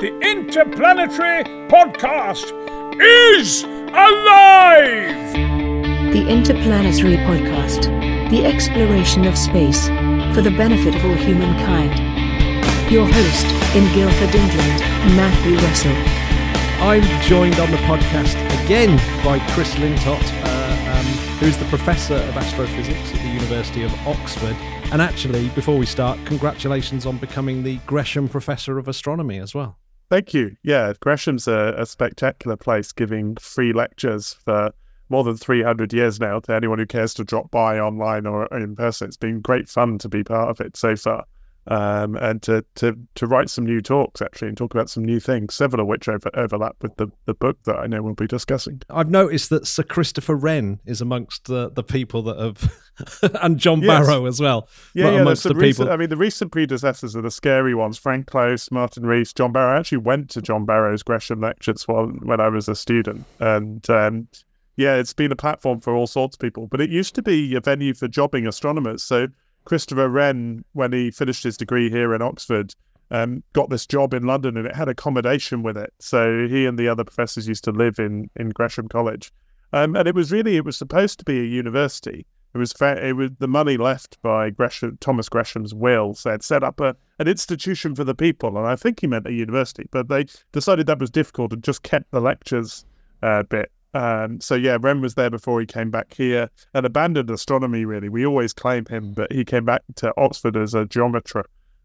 the Interplanetary Podcast is alive! The Interplanetary Podcast. The exploration of space for the benefit of all humankind. Your host, in Guildford, England, Matthew Russell. I'm joined on the podcast again by Chris Lintott, uh, um, who is the Professor of Astrophysics at the University of Oxford. And actually, before we start, congratulations on becoming the Gresham Professor of Astronomy as well. Thank you. Yeah, Gresham's a, a spectacular place giving free lectures for more than 300 years now to anyone who cares to drop by online or in person. It's been great fun to be part of it so far um, and to, to to write some new talks actually and talk about some new things, several of which over, overlap with the, the book that I know we'll be discussing. I've noticed that Sir Christopher Wren is amongst the, the people that have, and John yes. Barrow as well. Yeah, yeah. Amongst the recent, people. I mean, the recent predecessors are the scary ones: Frank Close, Martin Rees, John Barrow. I actually went to John Barrow's Gresham lectures while when I was a student, and um, yeah, it's been a platform for all sorts of people. But it used to be a venue for jobbing astronomers. So Christopher Wren, when he finished his degree here in Oxford, um, got this job in London and it had accommodation with it. So he and the other professors used to live in, in Gresham College. Um, and it was really, it was supposed to be a university. It was, fa- it was the money left by Gresham, Thomas Gresham's will said set up a, an institution for the people. And I think he meant a university, but they decided that was difficult and just kept the lectures uh, bit. Um, so yeah, Wren was there before he came back here and abandoned astronomy. Really, we always claim him, but he came back to Oxford as a geometer,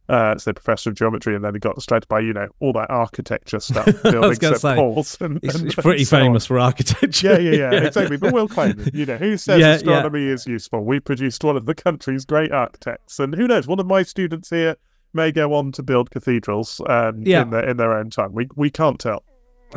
uh, so professor of geometry, and then he got distracted by you know all that architecture stuff, buildings at say. And, he's, and, pretty and famous for architecture. Yeah, yeah, yeah, yeah, exactly. But we'll claim it. You know, who says yeah, astronomy yeah. is useful? We produced one of the country's great architects, and who knows? One of my students here may go on to build cathedrals um, in, their, in their own time. We we can't tell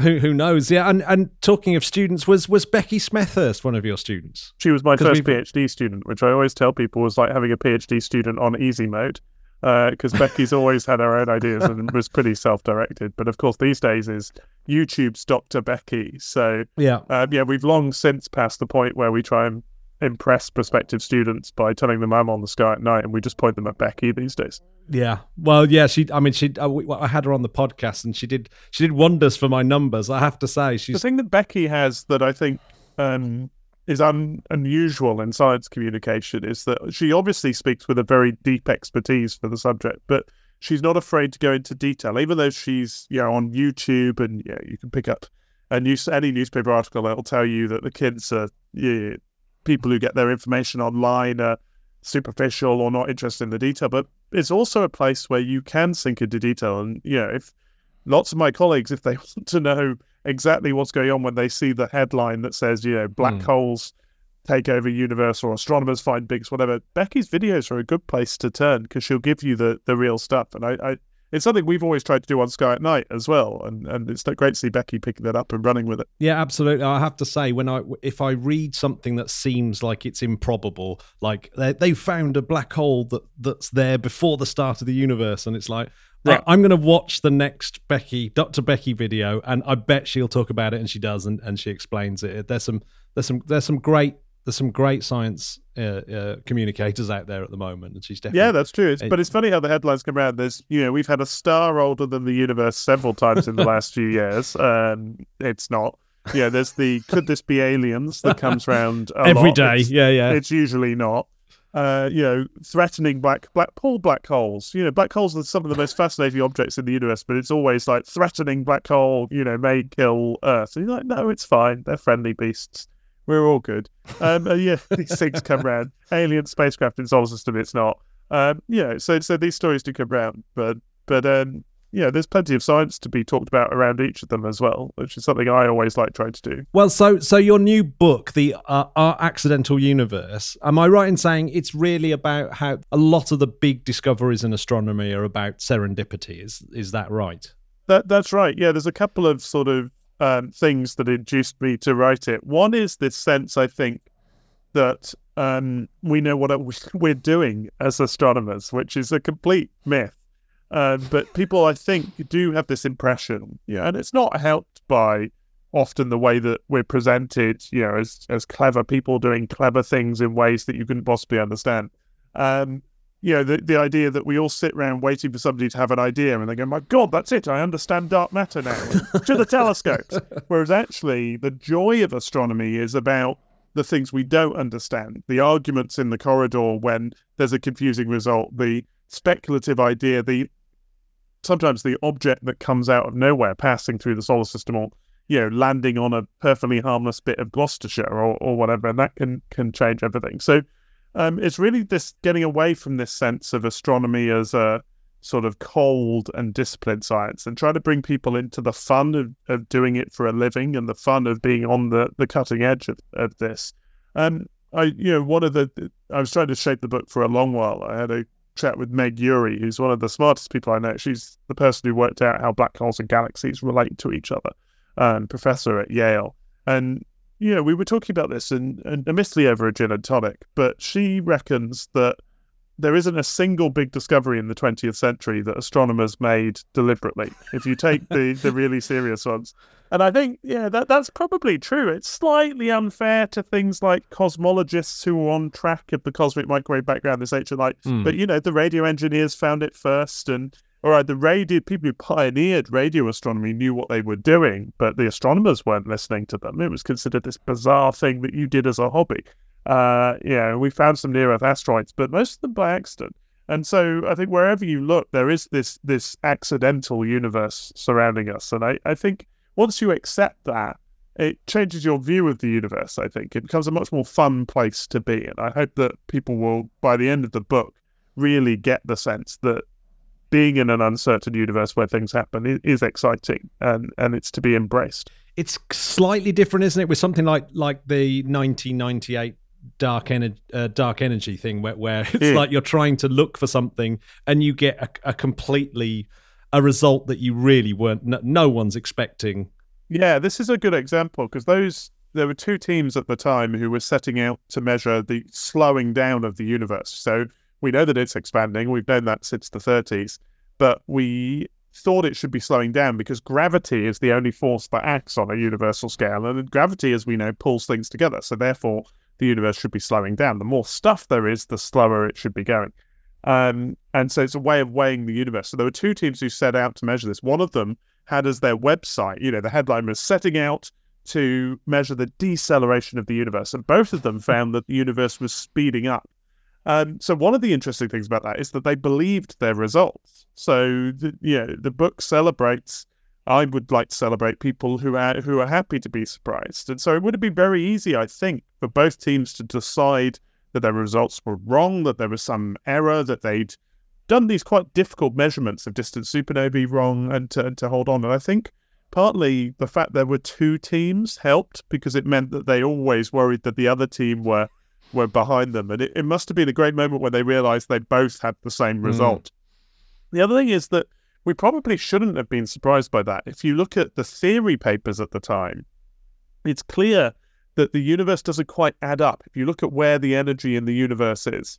who who knows? Yeah, and and talking of students, was was Becky Smethurst one of your students? She was my 1st PhD student, which I always tell people was like having a PhD student on easy mode, because uh, Becky's always had her own ideas and was pretty self-directed. But of course, these days is YouTube's Dr. Becky. So yeah, um, yeah, we've long since passed the point where we try and impress prospective students by telling them I'm on the sky at night, and we just point them at Becky these days. Yeah, well, yeah, she. I mean, she. I, I, had her on the podcast, and she did. She did wonders for my numbers. I have to say, she's the thing that Becky has that I think um, is un, unusual in science communication is that she obviously speaks with a very deep expertise for the subject, but she's not afraid to go into detail, even though she's you know on YouTube and yeah, you can pick up a news any newspaper article that'll tell you that the kids are yeah, people who get their information online are superficial or not interested in the detail, but it's also a place where you can sink into detail. And, you know, if lots of my colleagues, if they want to know exactly what's going on when they see the headline that says, you know, black mm. holes take over universe or astronomers find bigs, whatever, Becky's videos are a good place to turn because she'll give you the, the real stuff. And I, I it's something we've always tried to do on Sky at Night as well, and and it's great to see Becky picking that up and running with it. Yeah, absolutely. I have to say, when I if I read something that seems like it's improbable, like they they found a black hole that that's there before the start of the universe, and it's like. Right. I'm going to watch the next Becky, Dr. Becky video, and I bet she'll talk about it, and she does, and, and she explains it. There's some, there's some, there's some great there's some great science uh, uh, communicators out there at the moment, and she's definitely yeah, that's true. It's, but it's funny how the headlines come around. There's you know we've had a star older than the universe several times in the last few years. Um, it's not. Yeah, there's the could this be aliens that comes around every lot. day. It's, yeah, yeah. It's usually not. Uh, you know, threatening black black pull black holes. You know, black holes are some of the most fascinating objects in the universe, but it's always like threatening black hole. You know, may kill Earth. And you're like, no, it's fine. They're friendly beasts. We're all good. Um, uh, yeah, these things come around. Alien spacecraft in solar system, it's not. Um, yeah, so so these stories do come around, but but um, yeah, there's plenty of science to be talked about around each of them as well, which is something I always like trying to do. Well, so so your new book, the uh, Our Accidental Universe, am I right in saying it's really about how a lot of the big discoveries in astronomy are about serendipity? Is is that right? That that's right. Yeah, there's a couple of sort of um, things that induced me to write it. One is this sense, I think, that um, we know what we're doing as astronomers, which is a complete myth. Uh, but people, I think, do have this impression, yeah, and it's not helped by often the way that we're presented, you know, as as clever people doing clever things in ways that you couldn't possibly understand. Um, you know, the, the idea that we all sit around waiting for somebody to have an idea and they go, my God, that's it. I understand dark matter now to the telescopes. Whereas actually, the joy of astronomy is about the things we don't understand, the arguments in the corridor when there's a confusing result, the speculative idea, the sometimes the object that comes out of nowhere passing through the solar system or you know landing on a perfectly harmless bit of Gloucestershire or, or whatever, and that can can change everything. So um, it's really this getting away from this sense of astronomy as a sort of cold and disciplined science and try to bring people into the fun of, of doing it for a living and the fun of being on the, the cutting edge of, of this. Um, I, you know, one of the, I was trying to shape the book for a long while. I had a chat with Meg Urry, who's one of the smartest people I know. She's the person who worked out how black holes and galaxies relate to each other, um, professor at Yale. And you know, we were talking about this and, and admittedly over a gin and tonic, but she reckons that there isn't a single big discovery in the 20th century that astronomers made deliberately. If you take the, the really serious ones, and I think yeah, that that's probably true. It's slightly unfair to things like cosmologists who were on track of the cosmic microwave background this ancient light, mm. but you know the radio engineers found it first, and all right, the radio people who pioneered radio astronomy knew what they were doing, but the astronomers weren't listening to them. It was considered this bizarre thing that you did as a hobby. Uh, yeah, we found some near Earth asteroids, but most of them by accident. And so I think wherever you look, there is this this accidental universe surrounding us. And I, I think once you accept that, it changes your view of the universe, I think. It becomes a much more fun place to be. And I hope that people will, by the end of the book, really get the sense that being in an uncertain universe where things happen is, exciting and, and it's to be embraced. It's slightly different, isn't it, with something like like the 1998 dark energy uh, dark energy thing where, where it's yeah. like you're trying to look for something and you get a, a completely a result that you really weren't no, no one's expecting yeah this is a good example because those there were two teams at the time who were setting out to measure the slowing down of the universe so we know that it's expanding. We've known that since the 30s, but we thought it should be slowing down because gravity is the only force that acts on a universal scale. And gravity, as we know, pulls things together. So therefore, the universe should be slowing down. The more stuff there is, the slower it should be going. Um, and so it's a way of weighing the universe. So there were two teams who set out to measure this. One of them had as their website, you know, the headline was setting out to measure the deceleration of the universe. And both of them found that the universe was speeding up. Um, so one of the interesting things about that is that they believed their results. So the, yeah, the book celebrates. I would like to celebrate people who are who are happy to be surprised, and so it would have been very easy, I think, for both teams to decide that their results were wrong, that there was some error, that they'd done these quite difficult measurements of distant supernovae wrong, and to, and to hold on. And I think partly the fact there were two teams helped because it meant that they always worried that the other team were were behind them. And it, it must have been a great moment when they realized they both had the same hmm. result. Mm. The other thing is that we probably shouldn't have been surprised by that. If you look at the theory papers at the time, it's clear that the universe doesn't quite add up. If you look at where the energy in the universe is,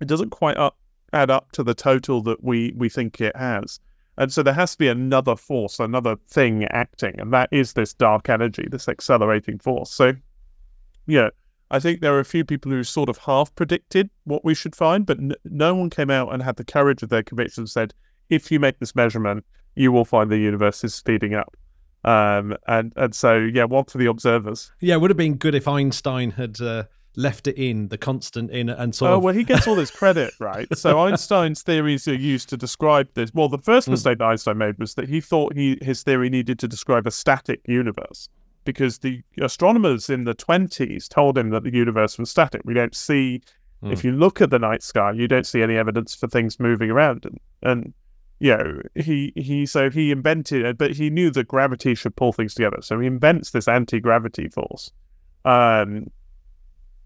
it doesn't quite up, add up to the total that we, we think it has. And so there has to be another force, another thing acting, and that is this dark energy, this accelerating force. So, yeah, I think there are a few people who sort of half predicted what we should find, but n- no one came out and had the courage of their conviction and said, if you make this measurement, you will find the universe is speeding up. Um, and and so yeah, one for the observers. Yeah, it would have been good if Einstein had uh, left it in the constant in and so. oh, of. well, he gets all this credit, right? So Einstein's theories are used to describe this. Well, the first hmm. mistake mm. that Einstein made was that he thought he his theory needed to describe a static universe because the astronomers in the 20s told him that the universe was static. We don't see, mm. if you look at the night sky, you don't see any evidence for things moving around. And, and you know, he, he, so he invented, but he knew that gravity should pull things together. So he invents this anti gravity force, um,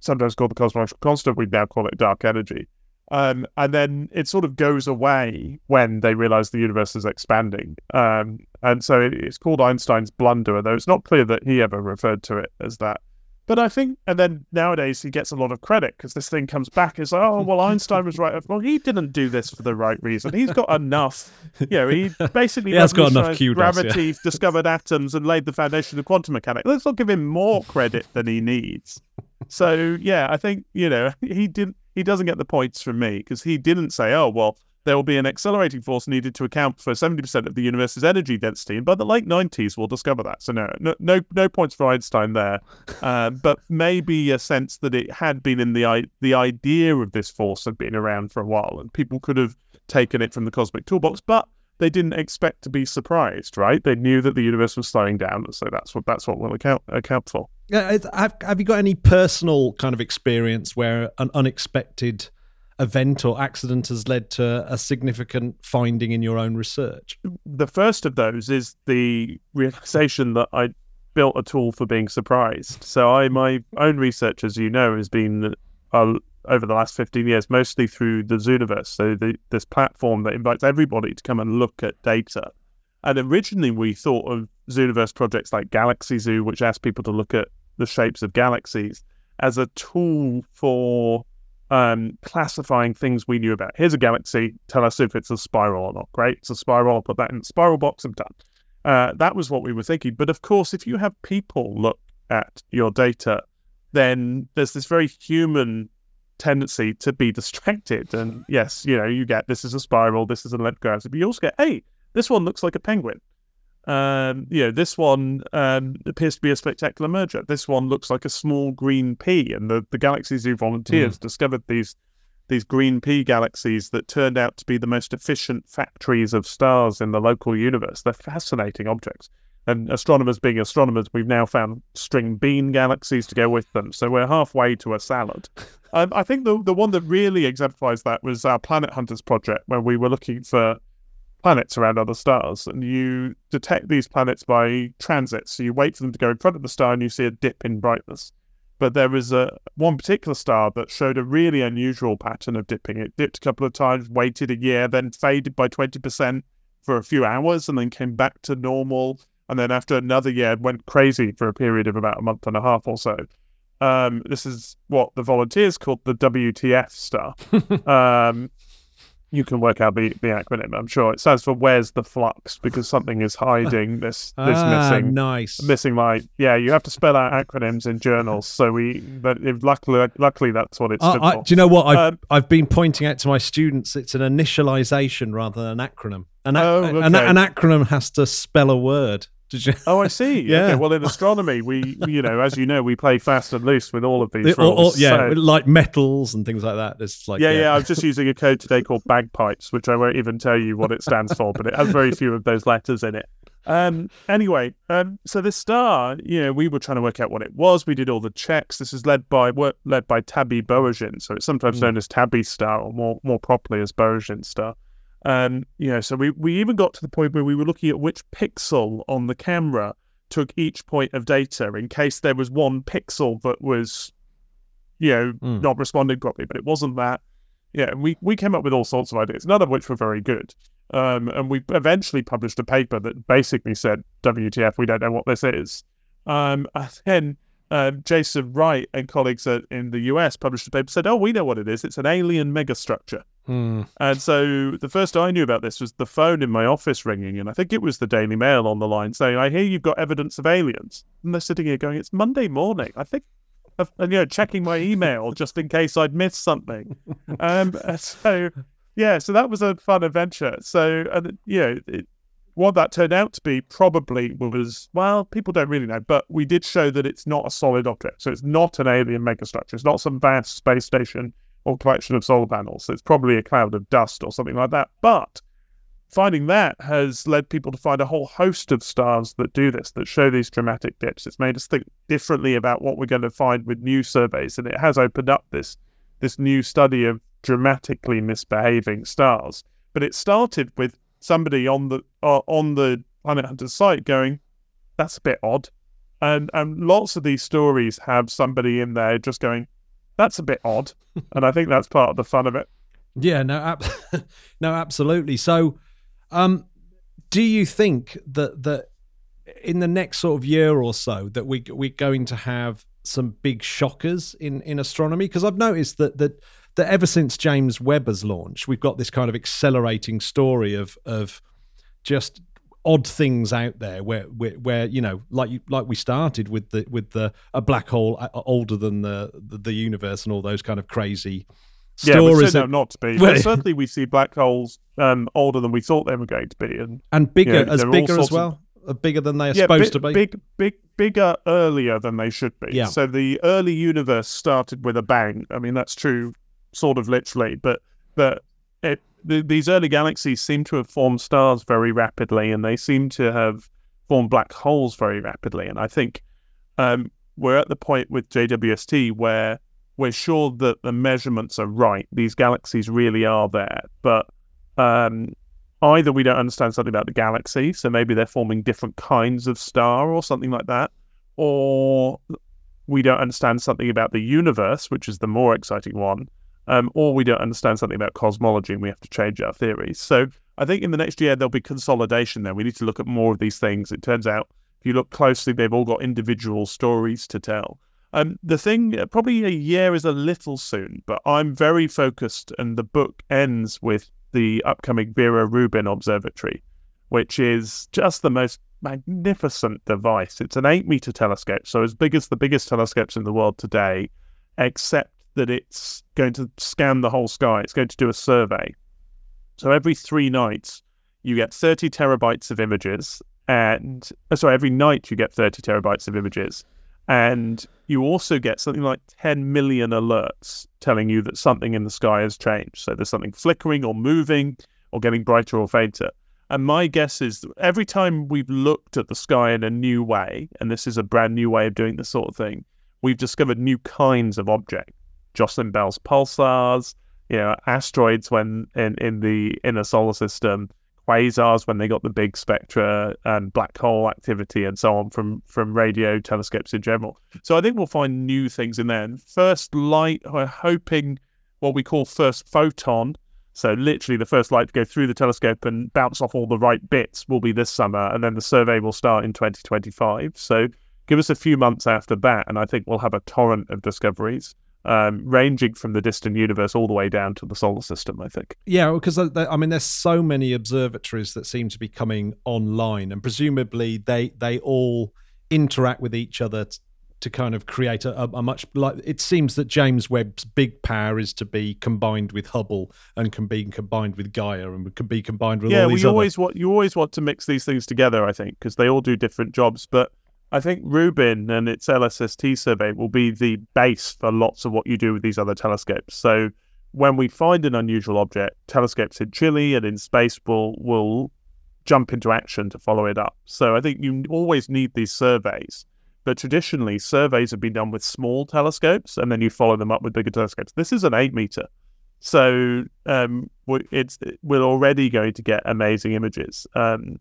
sometimes called the cosmological constant. We now call it dark energy. Um, and then it sort of goes away when they realize the universe is expanding. Um, and so it, it's called Einstein's blunder, though it's not clear that he ever referred to it as that. But I think, and then nowadays he gets a lot of credit because this thing comes back It's like, oh, well, Einstein was right. Well, he didn't do this for the right reason. He's got enough, you know, he basically has got enough gravity, yeah. discovered atoms, and laid the foundation of quantum mechanics. Let's not give him more credit than he needs. So, yeah, I think, you know, he didn't he doesn't get the points from me because he didn't say, oh, well, there will be an accelerating force needed to account for 70% of the universe's energy density. And by the late 90s, we'll discover that. So, no, no, no, no points for Einstein there. Uh, but maybe a sense that it had been in the, the idea of this force had been around for a while and people could have taken it from the cosmic toolbox. But they didn't expect to be surprised, right? They knew that the universe was slowing down, so that's what that's what we'll account account for. Have, have you got any personal kind of experience where an unexpected event or accident has led to a significant finding in your own research? The first of those is the realization that I built a tool for being surprised. So I my own research, as you know, has been uh, over the last 15 years, mostly through the Zooniverse. So the, this platform that invites everybody to come and look at data. And originally we thought of Zooniverse projects like Galaxy Zoo, which asked people to look at the shapes of galaxies, as a tool for um, classifying things we knew about. Here's a galaxy. Tell us if it's a spiral or not. Great. It's a spiral. I'll put that in the spiral box. I'm done. Uh, that was what we were thinking. But of course, if you have people look at your data, then there's this very human tendency to be distracted. And yes, you know, you get this is a spiral, this is an elliptic but you also get, hey, this one looks like a penguin. Um, you know, this one um, appears to be a spectacular merger. This one looks like a small green pea, and the, the Galaxy Zoo volunteers mm. discovered these these green pea galaxies that turned out to be the most efficient factories of stars in the local universe. They're fascinating objects. And astronomers being astronomers, we've now found string bean galaxies to go with them. So we're halfway to a salad. Um, I think the the one that really exemplifies that was our Planet Hunters project, where we were looking for planets around other stars, and you detect these planets by transit. So you wait for them to go in front of the star, and you see a dip in brightness. But there was a one particular star that showed a really unusual pattern of dipping. It dipped a couple of times, waited a year, then faded by twenty percent for a few hours, and then came back to normal. And then after another year, went crazy for a period of about a month and a half or so. Um, this is what the volunteers called the WTF star. um, you can work out the, the acronym. I'm sure it stands for "Where's the flux?" because something is hiding this this ah, missing nice missing light. Yeah, you have to spell out acronyms in journals. So we, but if, luckily, luckily that's what it's. Uh, I, do you know what I've um, I've been pointing out to my students? It's an initialization rather than an acronym. An, oh, okay. an, an acronym has to spell a word. Did you? Oh, I see. yeah. Okay. Well, in astronomy, we, you know, as you know, we play fast and loose with all of these rules. yeah, so. like metals and things like that. It's like yeah, yeah, yeah. I'm just using a code today called bagpipes, which I won't even tell you what it stands for, but it has very few of those letters in it. Um, anyway, um, so this star, you know, we were trying to work out what it was. We did all the checks. This is led by led by Tabby Boyajian, so it's sometimes mm. known as Tabby star, or more more properly as Boyajian star. Um, you know, so we, we even got to the point where we were looking at which pixel on the camera took each point of data in case there was one pixel that was, you know, mm. not responding properly, but it wasn't that. Yeah, we, we came up with all sorts of ideas, none of which were very good. Um, and we eventually published a paper that basically said, WTF, we don't know what this is. Um, and then um, Jason Wright and colleagues at, in the US published a paper said, "Oh, we know what it is. It's an alien megastructure." Hmm. And so the first I knew about this was the phone in my office ringing, and I think it was the Daily Mail on the line saying, "I hear you've got evidence of aliens." And they're sitting here going, "It's Monday morning. I think." And you know, checking my email just in case I'd missed something. um, so yeah, so that was a fun adventure. So, and you know, it, what that turned out to be probably was, well, people don't really know, but we did show that it's not a solid object. So it's not an alien megastructure. It's not some vast space station or collection of solar panels. So it's probably a cloud of dust or something like that. But finding that has led people to find a whole host of stars that do this, that show these dramatic dips. It's made us think differently about what we're going to find with new surveys, and it has opened up this this new study of dramatically misbehaving stars. But it started with somebody on the uh, on the Planet Hunter site going, "That's a bit odd," and and lots of these stories have somebody in there just going, "That's a bit odd," and I think that's part of the fun of it. Yeah, no, ab- no, absolutely. So, um, do you think that that in the next sort of year or so that we we're going to have some big shockers in in astronomy? Because I've noticed that that that ever since James Webb launch, we've got this kind of accelerating story of of just odd things out there where where, where you know like you, like we started with the with the a black hole uh, older than the, the, the universe and all those kind of crazy yeah, we turn not to be. But certainly, we see black holes um, older than we thought they were going to be, and and bigger you know, as bigger as well. Of, bigger than they are yeah, supposed to be. Big, big, bigger earlier than they should be. Yeah. So the early universe started with a bang. I mean, that's true, sort of literally, but but it, the, these early galaxies seem to have formed stars very rapidly, and they seem to have formed black holes very rapidly. And I think um, we're at the point with JWST where we're sure that the measurements are right. These galaxies really are there, but um, either we don't understand something about the galaxy, so maybe they're forming different kinds of star or something like that, or we don't understand something about the universe, which is the more exciting one, um, or we don't understand something about cosmology and we have to change our theories. So I think in the next year there'll be consolidation there. We need to look at more of these things. It turns out if you look closely, they've all got individual stories to tell. Um, the thing, uh, probably a year is a little soon, but I'm very focused, and the book ends with the upcoming Vera Rubin Observatory, which is just the most magnificent device. It's an eight meter telescope, so as big as the biggest telescopes in the world today, except that it's going to scan the whole sky. It's going to do a survey. So every three nights, you get 30 terabytes of images, and uh, sorry, every night you get 30 terabytes of images and you also get something like 10 million alerts telling you that something in the sky has changed. So there's something flickering or moving or getting brighter or fainter. And my guess is every time we've looked at the sky in a new way, and this is a brand new way of doing this sort of thing, we've discovered new kinds of object. Jocelyn Bell's pulsars, you know, asteroids when in, in the inner solar system, quasars when they got the big spectra and black hole activity and so on from from radio telescopes in general. So I think we'll find new things in there. And first light, we're hoping what we call first photon. So literally the first light to go through the telescope and bounce off all the right bits will be this summer, and then the survey will start in 2025. So give us a few months after that, and I think we'll have a torrent of discoveries um, ranging from the distant universe all the way down to the solar system. I think. Yeah, because I mean, there's so many observatories that seem to be coming online, and presumably they they all interact with each other t- to kind of create a, a, much like it seems that James Webb's big power is to be combined with Hubble and can be combined with Gaia and can be combined with yeah. all these. Yeah, we always want you always want to mix these things together. I think because they all do different jobs, but I think Rubin and its LSST survey will be the base for lots of what you do with these other telescopes. So when we find an unusual object, telescopes in Chile and in space will will jump into action to follow it up. So I think you always need these surveys. But traditionally, surveys have been done with small telescopes, and then you follow them up with bigger telescopes. This is an eight meter, so um, it's we're already going to get amazing images. Um,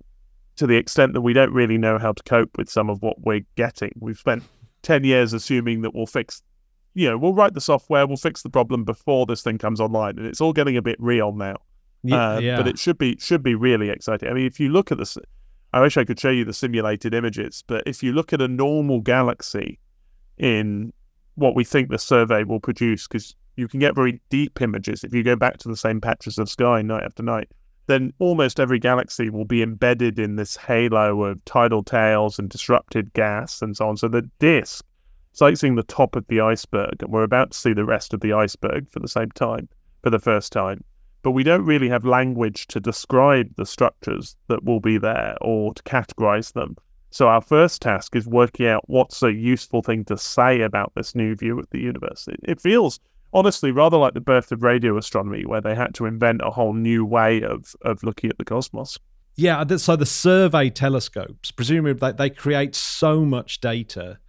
to the extent that we don't really know how to cope with some of what we're getting. We've spent 10 years assuming that we'll fix, you know, we'll write the software, we'll fix the problem before this thing comes online. And it's all getting a bit real now. Yeah, uh, yeah. But it should be should be really exciting. I mean, if you look at this, I wish I could show you the simulated images, but if you look at a normal galaxy in what we think the survey will produce, because you can get very deep images if you go back to the same patches of sky night after night then almost every galaxy will be embedded in this halo of tidal tails and disrupted gas and so on. So the disk, it's like seeing the top of the iceberg, and we're about to see the rest of the iceberg for the same time, for the first time. But we don't really have language to describe the structures that will be there or to categorize them. So our first task is working out what's a useful thing to say about this new view of the universe. It, it feels honestly rather like the birth of radio astronomy, where they had to invent a whole new way of of looking at the cosmos. Yeah, so the survey telescopes, presumably they, they create so much data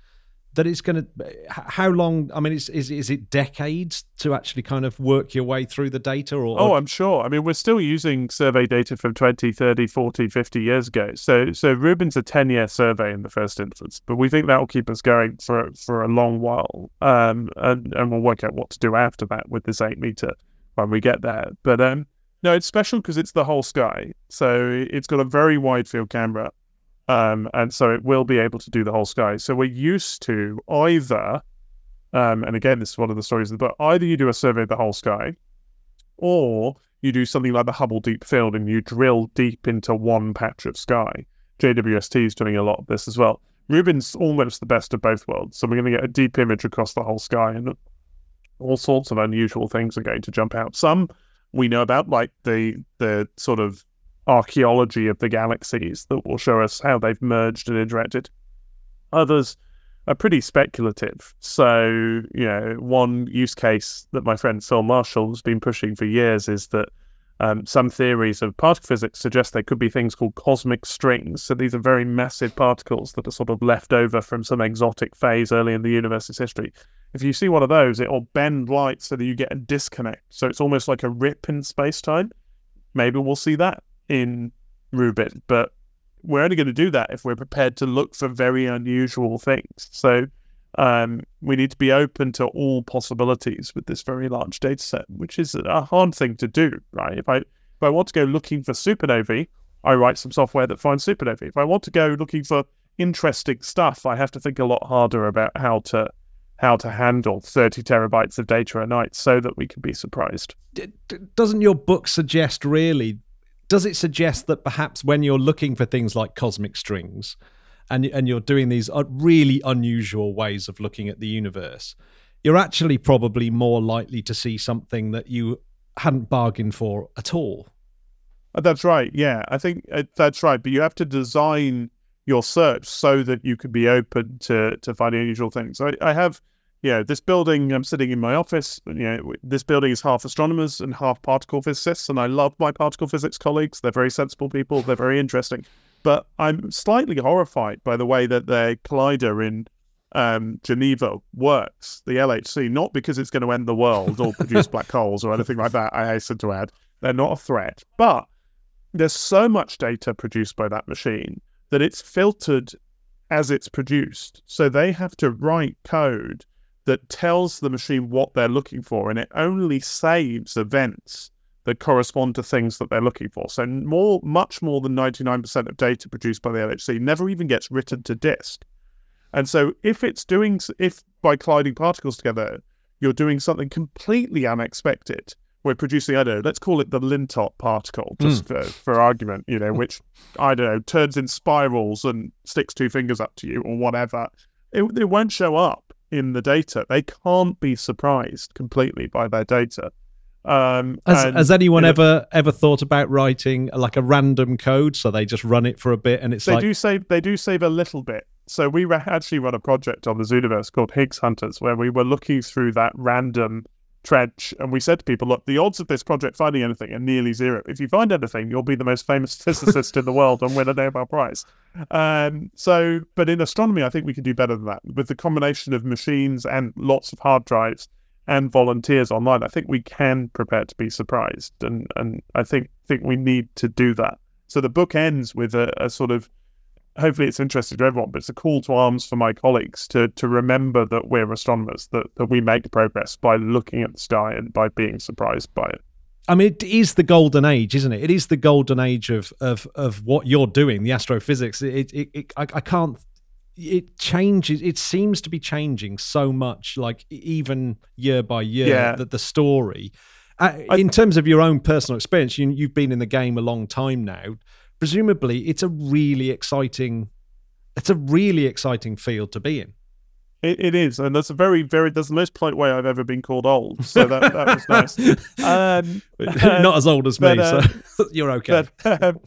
that it's going to how long i mean is, is is it decades to actually kind of work your way through the data or, oh i'm sure. I mean we're still using survey data from 20 30 40 50 years ago. So so rubin's a 10 year survey in the first instance but we think that will keep us going for for a long while um and and we'll work out what to do after that with this 8 meter when we get there. But um no it's special because it's the whole sky. So it's got a very wide field camera um, and so it will be able to do the whole sky. So we're used to either, um, and again, this is one of the stories of the book, either you do a survey of the whole sky, or you do something like the Hubble Deep Field and you drill deep into one patch of sky. JWST is doing a lot of this as well. Rubin's almost the best of both worlds. So we're going to get a deep image across the whole sky. And all sorts of unusual things are going to jump out. Some we know about, like the the sort of archaeology of the galaxies that will show us how they've merged and interacted. Others are pretty speculative. So, you know, one use case that my friend Phil Marshall has been pushing for years is that um, some theories of particle physics suggest there could be things called cosmic strings. So these are very massive particles that are sort of left over from some exotic phase early in the universe's history. If you see one of those, it will bend light so that you get a disconnect. So it's almost like a rip in space time. Maybe we'll see that in Rubin, but we're only going to do that if we're prepared to look for very unusual things. So um, we need to be open to all possibilities with this very large data set, which is a hard thing to do, right? If I if I want to go looking for supernovae, I write some software that finds supernovae. If I want to go looking for interesting stuff, I have to think a lot harder about how to how to handle 30 terabytes of data a night so that we can be surprised. Doesn't your book suggest really does it suggest that perhaps when you're looking for things like cosmic strings and and you're doing these uh, really unusual ways of looking at the universe, you're actually probably more likely to see something that you hadn't bargained for at all. Uh, that's right. Yeah, I think uh, that's right. But you have to design your search so that you can be open to to finding unusual things. I, I have know, this building, I'm sitting in my office, you know, this building is half astronomers and half particle physicists, and I love my particle physics colleagues. They're very sensible people, they're very interesting. But I'm slightly horrified by the way that their collider in um, Geneva works, the LHC, not because it's going to end the world or produce black holes or anything like that, I hasten to add. They're not a threat. But there's so much data produced by that machine that it's filtered as it's produced. So they have to write code that tells the machine what they're looking for, and it only saves events that correspond to things that they're looking for. So more, much more than 99% of data produced by the LHC never even gets written to disk. And so if it's doing, if by colliding particles together, you're doing something completely unexpected, we're producing, I don't know, let's call it the Lintott particle, just mm. for, for argument, you know, which, I don't know, turns in spirals and sticks two fingers up to you or whatever. It, it won't show up in the data. They can't be surprised completely by their data. Um, has, has, anyone ever ever thought about writing like a random code so they just run it for a bit and it's they like... do save they do save a little bit. So we actually run a project on the Zooniverse called Higgs Hunters where we were looking through that random Trench, and we said to people, look, the odds of this project finding anything are nearly zero. If you find anything, you'll be the most famous physicist in the world and win a Nobel Prize. Um, so, but in astronomy, I think we can do better than that. With the combination of machines and lots of hard drives and volunteers online, I think we can prepare to be surprised, and and I think think we need to do that. So the book ends with a, a sort of hopefully it's interesting to everyone, but it's a call to arms for my colleagues to to remember that we're astronomers, that, that we make progress by looking at the sky and by being surprised by it. I mean, it is the golden age, isn't it? It is the golden age of of of what you're doing, the astrophysics. It, it, it I, I can't. It changes. It seems to be changing so much, like even year by year. Yeah. That the story, uh, in terms of your own personal experience, you, you've been in the game a long time now presumably it's a really exciting it's a really exciting field to be in. It, it is, and that's a very, very that's the most polite way I've ever been called old. So that, that was nice. Um, Not as old as but, me, uh, so you're okay. But, um,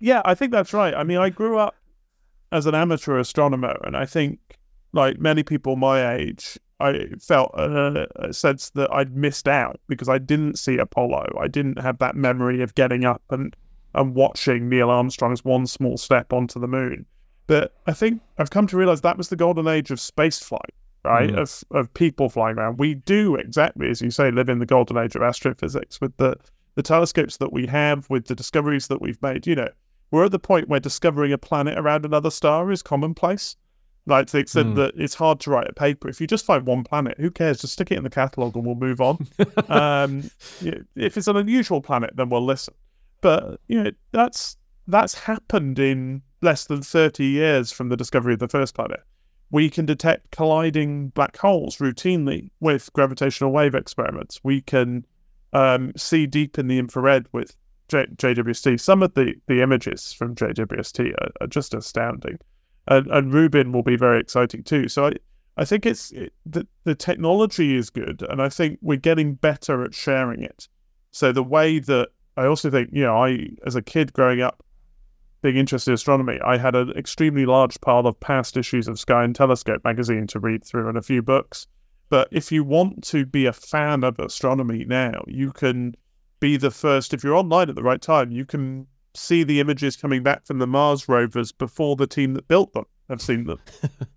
yeah, I think that's right. I mean, I grew up as an amateur astronomer, and I think, like many people my age, I felt a, a, sense that I'd missed out because I didn't see Apollo. I didn't have that memory of getting up and and watching Neil Armstrong's one small step onto the moon. But I think I've come to realize that was the golden age of space flight, right? Mm. Of of people flying around. We do exactly as you say, live in the golden age of astrophysics with the the telescopes that we have, with the discoveries that we've made. You know, we're at the point where discovering a planet around another star is commonplace. Like to the extent mm. that it's hard to write a paper. If you just find one planet, who cares? Just stick it in the catalogue and we'll move on. um, if it's an unusual planet, then we'll listen. But you know that's that's happened in less than 30 years from the discovery of the first planet. We can detect colliding black holes routinely with gravitational wave experiments. We can um, see deep in the infrared with J- JWST. Some of the, the images from JWST are, are just astounding. And, and Rubin will be very exciting too. So I, I think it's it, the the technology is good, and I think we're getting better at sharing it. So the way that I also think, you know, I as a kid growing up, being interested in astronomy, I had an extremely large pile of past issues of Sky and Telescope magazine to read through and a few books. But if you want to be a fan of astronomy now, you can be the first. If you're online at the right time, you can see the images coming back from the Mars rovers before the team that built them have seen them.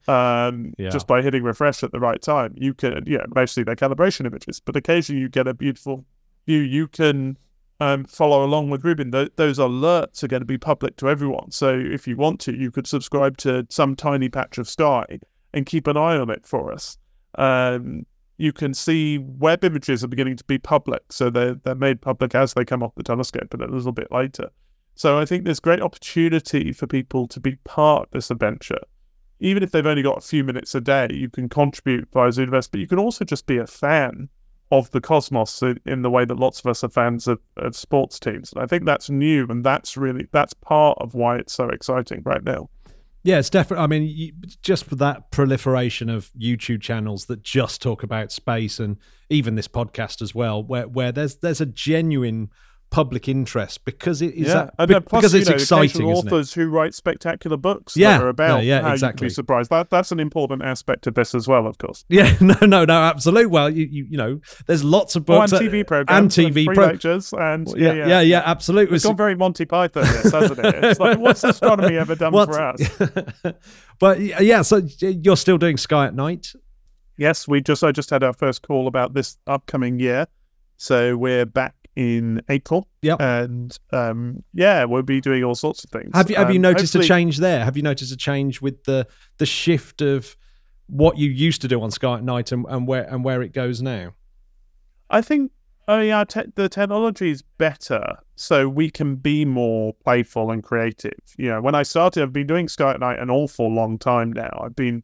Um, yeah. Just by hitting refresh at the right time, you can, yeah, mostly they're calibration images, but occasionally you get a beautiful view. You can um, follow along with Rubin. Th- those alerts are going to be public to everyone. So if you want to, you could subscribe to some tiny patch of sky and keep an eye on it for us. Um, you can see web images are beginning to be public, so they're they're made public as they come off the telescope and a little bit later. So I think there's great opportunity for people to be part of this adventure. Even if they've only got a few minutes a day, you can contribute via Zooniverse, but you can also just be a fan of the cosmos in, in, the way that lots of us are fans of, of sports teams. And I think that's new, and that's really that's part of why it's so exciting right now. Yeah, it's definitely. I mean, just for that proliferation of YouTube channels that just talk about space, and even this podcast as well, where where there's there's a genuine public interest because it is yeah. that, and plus, because it's know, exciting. Authors who write spectacular books yeah, that are about no, yeah, how exactly. you can be surprised. That that's an important aspect of this as well, of course. Yeah, no, no, no, absolutely. Well, you you, you know, there's lots of books oh, and uh, TV programs and TV and pro- lectures and well, yeah, yeah, yeah, yeah, absolutely. It's gone very Monty Python, this, hasn't it? It's like, what's astronomy ever done what? for us? but yeah, so you're still doing Sky at Night. Yes, we just I just had our first call about this upcoming year. So we're back in April. Yeah, and um, yeah, we'll be doing all sorts of things. Have you have um, you noticed a change there? Have you noticed a change with the the shift of what you used to do on Sky at night and, and where and where it goes now? I think oh yeah, te- the technology is better, so we can be more playful and creative. You know, when I started, I've been doing Sky at night an awful long time now. I've been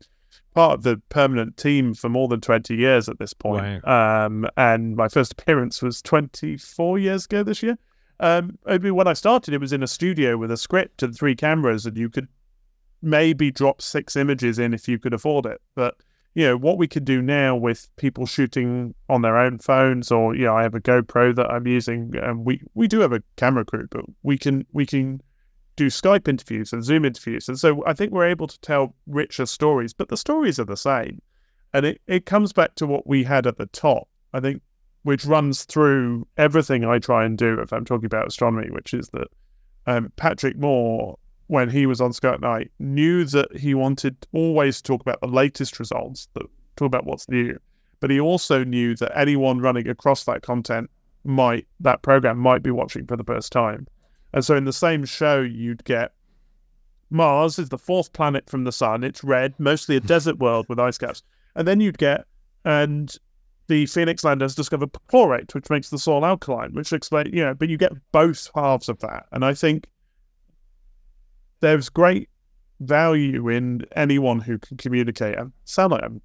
part of the permanent team for more than 20 years at this point. Wow. Um, and my first appearance was 24 years ago this year. Um, I mean, when I started, it was in a studio with a script and three cameras, and you could maybe drop six images in if you could afford it. But you know what we can do now with people shooting on their own phones, or you know, I have a GoPro that I'm using, and we we do have a camera crew, but we can we can do Skype interviews and Zoom interviews. And so I think we're able to tell richer stories, but the stories are the same. And it, it comes back to what we had at the top, I think, which runs through everything I try and do if I'm talking about astronomy, which is that um, Patrick Moore, when he was on Sky at Night, knew that he wanted always to talk about the latest results, that talk about what's new. But he also knew that anyone running across that content might, that program might be watching for the first time. And so in the same show, you'd get Mars is the fourth planet from the sun. It's red, mostly a desert world with ice caps. And then you'd get, and the Phoenix landers discovered perchlorate, which makes the soil alkaline, which explains, you know, but you get both halves of that. And I think there's great value in anyone who can communicate. And sound like I'm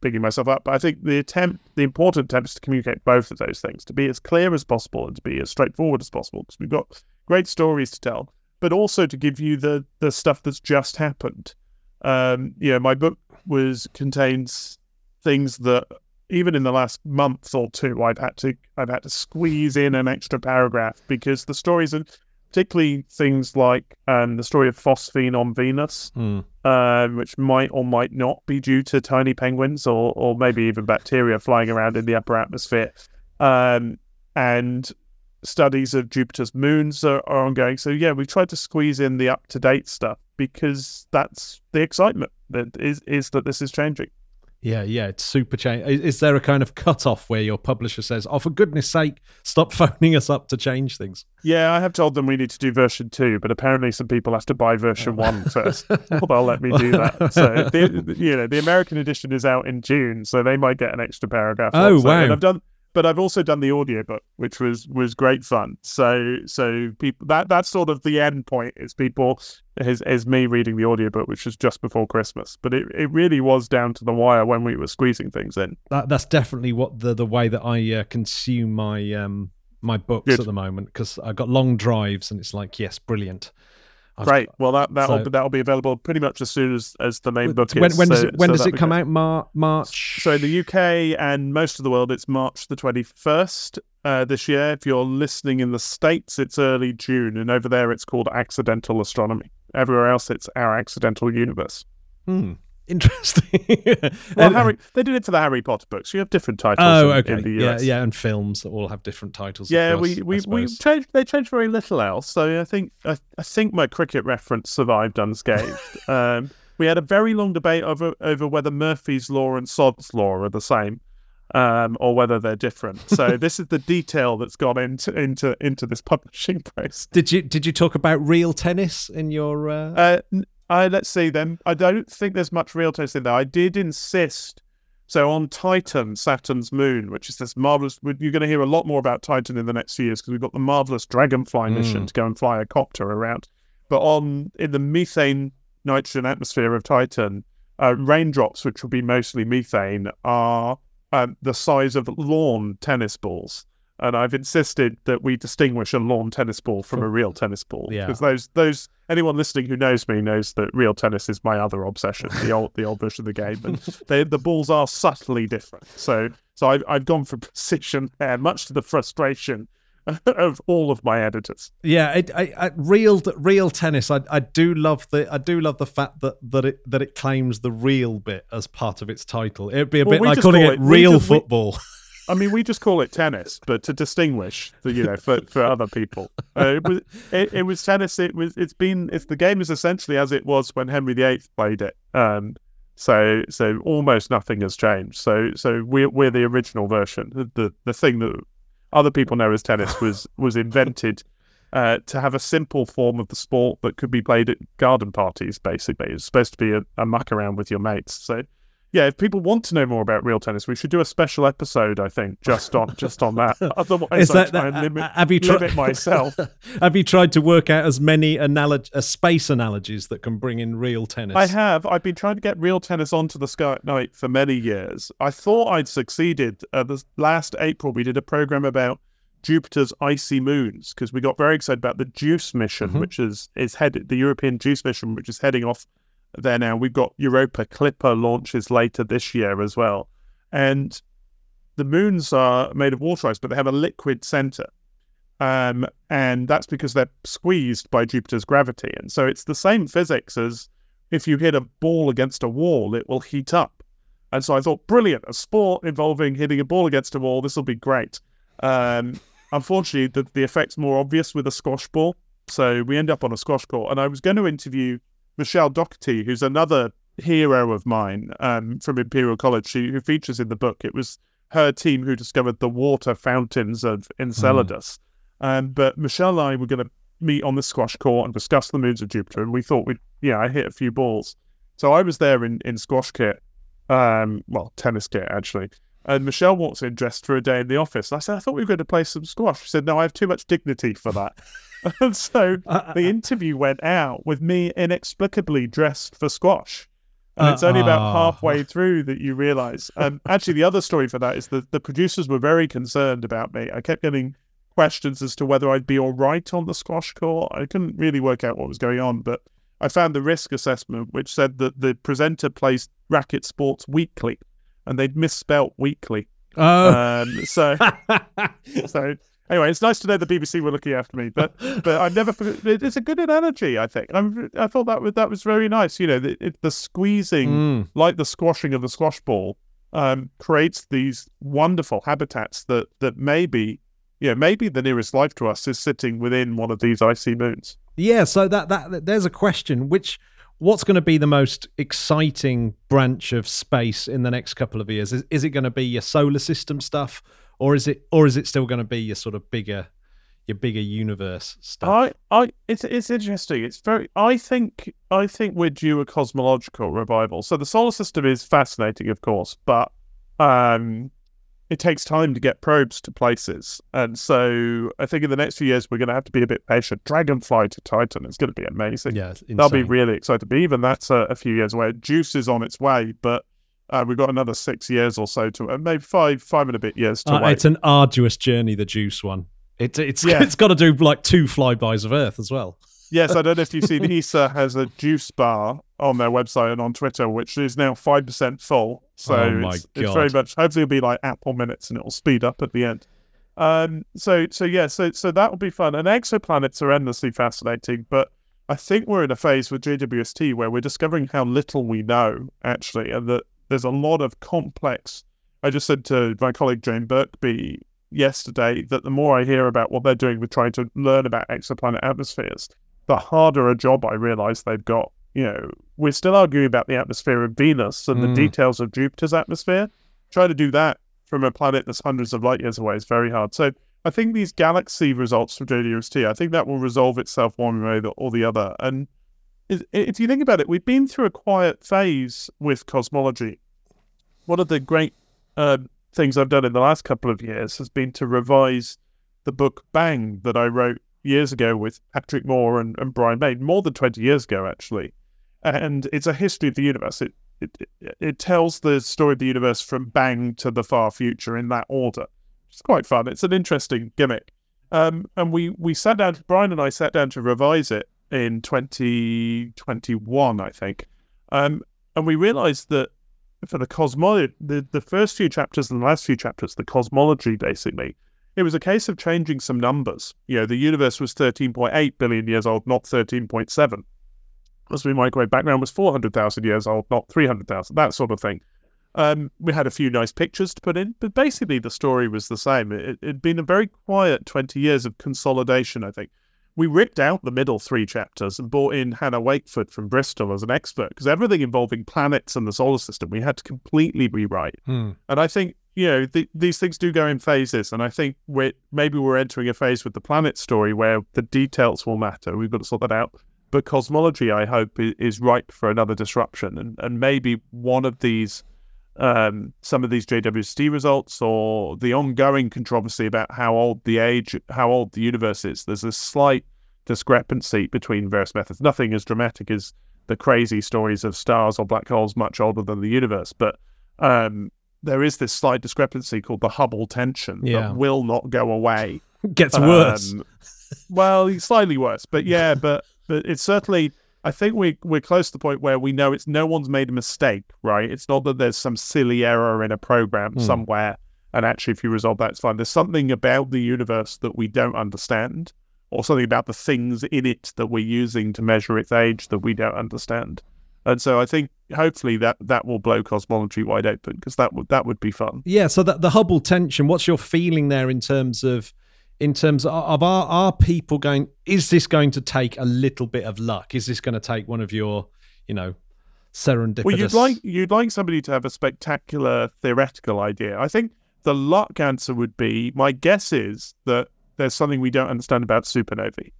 picking myself up, but I think the attempt, the important attempt is to communicate both of those things, to be as clear as possible and to be as straightforward as possible, because we've got great stories to tell, but also to give you the the stuff that's just happened. Um, you know, my book was contains things that even in the last month or two, I've had to I've had to squeeze in an extra paragraph because the stories are particularly things like um, the story of phosphine on Venus, mm. which might or might not be due to tiny penguins or or maybe even bacteria flying around in the upper atmosphere. Um, and studies of Jupiter's moons are, are ongoing. So yeah, we tried to squeeze in the up to date stuff because that's the excitement that is is that this is changing. Yeah, yeah, it's super change. Is there a kind of cutoff where your publisher says, "Oh, for goodness sake, stop phoning us up to change things"? Yeah, I have told them we need to do version two, but apparently some people have to buy version oh. one first. well, they'll let me do that. So, the, you know, the American edition is out in June, so they might get an extra paragraph. Oh wow! And I've done but I've also done the audiobook, which was was great fun. So so people that that's sort of the end point is people is is me reading the audiobook, which was just before Christmas. But it, it really was down to the wire when we were squeezing things in. That that's definitely what the the way that I uh, consume my um my books Good. at the moment because I've got long drives and it's like yes, brilliant. Great. Well, that that'll so, that'll be available pretty much as soon as, as the main book when, is. When so, does it, when so does it come out? Mar- March. So in the UK and most of the world, it's March the twenty first uh, this year. If you're listening in the states, it's early June, and over there, it's called Accidental Astronomy. Everywhere else, it's Our Accidental Universe. Hmm. Interesting. well, Harry, they did it for the Harry Potter books. You have different titles. Oh, in, okay. In. Yeah, yeah, and films that all have different titles. Yeah, course, we we we changed. They changed very little else. So I think I, I think my cricket reference survived unscathed. um, we had a very long debate over over whether Murphy's law and Sod's law are the same. Um, or whether they're different. So this is the detail that's gone into into into this publishing process. Did you did you talk about real tennis in your? Uh... Uh, uh, let's see then. I don't think there's much real tennis in there. I did insist. So on Titan, Saturn's moon, which is this marvelous, you're going to hear a lot more about Titan in the next few years because we've got the marvelous Dragonfly mm. mission to go and fly a copter around. But on in the methane nitrogen atmosphere of Titan, uh, raindrops, which will be mostly methane, are um, the size of lawn tennis balls and I've insisted that we distinguish a lawn tennis ball from a real tennis ball. Yeah. Because those those anyone listening who knows me knows that real tennis is my other obsession, the old the old version of the game, and they, the balls are subtly different. So so I've I've gone for precision there, much to the frustration of all of my editors. Yeah, I, I, I, real real tennis. I, I do love the I do love the fact that that it that it claims the real bit as part of its title. It'd be a well, bit like calling it, it real just, football. We, I mean, we just call it tennis, but to distinguish, you know, for, for other people, uh, it was it, it, was tennis. It was it's been it's the game is essentially as it was when Henry VIII played it. Um, so so almost nothing has changed. So so we're we're the original version. The the, the thing that other people know as tennis was was invented. Uh, to have a simple form of the sport that could be played at garden parties, basically. It's supposed to be a, a muck around with your mates. So yeah, if people want to know more about real tennis, we should do a special episode. I think just on just on that. Otherwise, I try and limit, have you tri- limit myself. have you tried to work out as many analog- uh, space analogies that can bring in real tennis? I have. I've been trying to get real tennis onto the Sky at Night for many years. I thought I'd succeeded. Uh, this last April, we did a program about Jupiter's icy moons because we got very excited about the JUICE mission, mm-hmm. which is is headed the European JUICE mission, which is heading off there now. We've got Europa Clipper launches later this year as well. And the moons are made of water ice, but they have a liquid center. Um, and that's because they're squeezed by Jupiter's gravity. And so it's the same physics as if you hit a ball against a wall, it will heat up. And so I thought, brilliant, a sport involving hitting a ball against a wall, this will be great. Um, unfortunately, the, the effect's more obvious with a squash ball. So we end up on a squash court. And I was going to interview Michele Dougherty, who's another hero of mine um, from Imperial College, she, who features in the book. It was her team who discovered the water fountains of Enceladus. Mm. Um, but Michelle and I were going to meet on the squash court and discuss the moons of Jupiter, and we thought we'd, yeah, I hit a few balls. So I was there in, in squash kit, um, well, tennis kit actually. And Michele walks in dressed for a day in the office. I said, I thought we were going to play some squash. She said, No, I have too much dignity for that. and so uh, uh, the uh. interview went out with me inexplicably dressed for squash. And uh, it's only about uh, halfway through that you realize. Um, actually, the other story for that is that the producers were very concerned about me. I kept getting questions as to whether I'd be all right on the squash court. I couldn't really work out what was going on, but I found the risk assessment, which said that the presenter plays racket sports weekly, and they'd misspelt weekly. Oh, um, so so anyway, it's nice to know the BBC were looking after me, but but I've never. It's a good analogy, I think. I'm, i thought that was that was very nice. You know, the, the squeezing, mm. like the squashing of the squash ball, um, creates these wonderful habitats that that maybe, you know, maybe the nearest life to us is sitting within one of these icy moons. Yeah. So that that there's a question which what's going to be the most exciting branch of space in the next couple of years? Is, is it going to be your solar system stuff, or is it or is it still going to be your sort of bigger your bigger universe stuff? I, I, it's it's interesting. It's very. I think I think we're due a cosmological revival. So the solar system is fascinating, of course, but um, it takes time to get probes to places, and so I think in the next few years we're going to have to be a bit patient. Dragonfly to Titan is going to be amazing. Yeah, that'll be really exciting. But even that's a, a few years away. JUICE is on its way, but uh, we've got another six years or so to, uh, maybe five, five and a bit years to uh, wait. It's an arduous journey, the JUICE one. It, it's yeah. it's got to do like two flybys of Earth as well. yes, I don't know if you've seen ESA has a juice bar on their website and on Twitter, which is now five percent full. So Oh it's, it's very much hopefully it'll be like Apple minutes and it'll speed up at the end. Um, so so yeah, so so that will be fun. And exoplanets are endlessly fascinating, but I think we're in a phase with JWST where we're discovering how little we know actually, and that there's a lot of complex. I just said to my colleague Jayne Birkby yesterday that the more I hear about what they're doing with trying to learn about exoplanet atmospheres, the harder a job I realize they've got. You know, we're still arguing about the atmosphere of Venus and the Mm. details of Jupiter's atmosphere. Try to do that from a planet that's hundreds of light years away is very hard. So I think these galaxy results from JWST, I think that will resolve itself one way or the other. And if you think about it, we've been through a quiet phase with cosmology. One of the great um, things I've done in the last couple of years has been to revise the book Bang that I wrote years ago with Patrick Moore and, and Brian May, more than 20 years ago, actually. And it's a history of the universe. It, it, it, tells the story of the universe from Bang to the far future in that order. It's quite fun. It's an interesting gimmick. Um, and we, we sat down, Brian and I sat down to revise it in 2021, I think. Um, and we realized that for the cosmology, the, the first few chapters and the last few chapters, the cosmology basically, it was a case of changing some numbers. You know, the universe was 13.8 billion years old, not 13.7. As we microwave background was 400,000 years old, not 300,000, that sort of thing. Um, we had a few nice pictures to put in, but basically the story was the same. It, it'd been a very quiet 20 years of consolidation, I think. We ripped out the middle three chapters and brought in Hannah Wakeford from Bristol as an expert because everything involving planets and the solar system we had to completely rewrite. Hmm. And I think you know th- these things do go in phases, and I think we're maybe we're entering a phase with the planet story where the details will matter. We've got to sort that out. But cosmology, I hope, is, ripe for another disruption, and and maybe one of these, um, some of these JWST results, or the ongoing controversy about how old the age, how old the universe is. There's a slight discrepancy between various methods. Nothing as dramatic as the crazy stories of stars or black holes much older than the universe, but um, there is this slight discrepancy called the Hubble tension Yeah. that will not go away. Gets worse. Um, well, slightly worse, but yeah, but but it's certainly. I think we we're close to the point where we know it's no one's made a mistake, right? It's not that there's some silly error in a program Hmm. somewhere, and actually, if you resolve that, it's fine. There's something about the universe that we don't understand, or something about the things in it that we're using to measure its age that we don't understand. And so I think hopefully that that will blow cosmology wide open because that would that would be fun. Yeah, so that the Hubble tension, what's your feeling there in terms of in terms of, are are people going is this going to take a little bit of luck? Is this going to take one of your, you know, serendipitous Well, you'd like you'd like somebody to have a spectacular theoretical idea. I think the luck answer would be my guess is that there's something we don't understand about supernovae.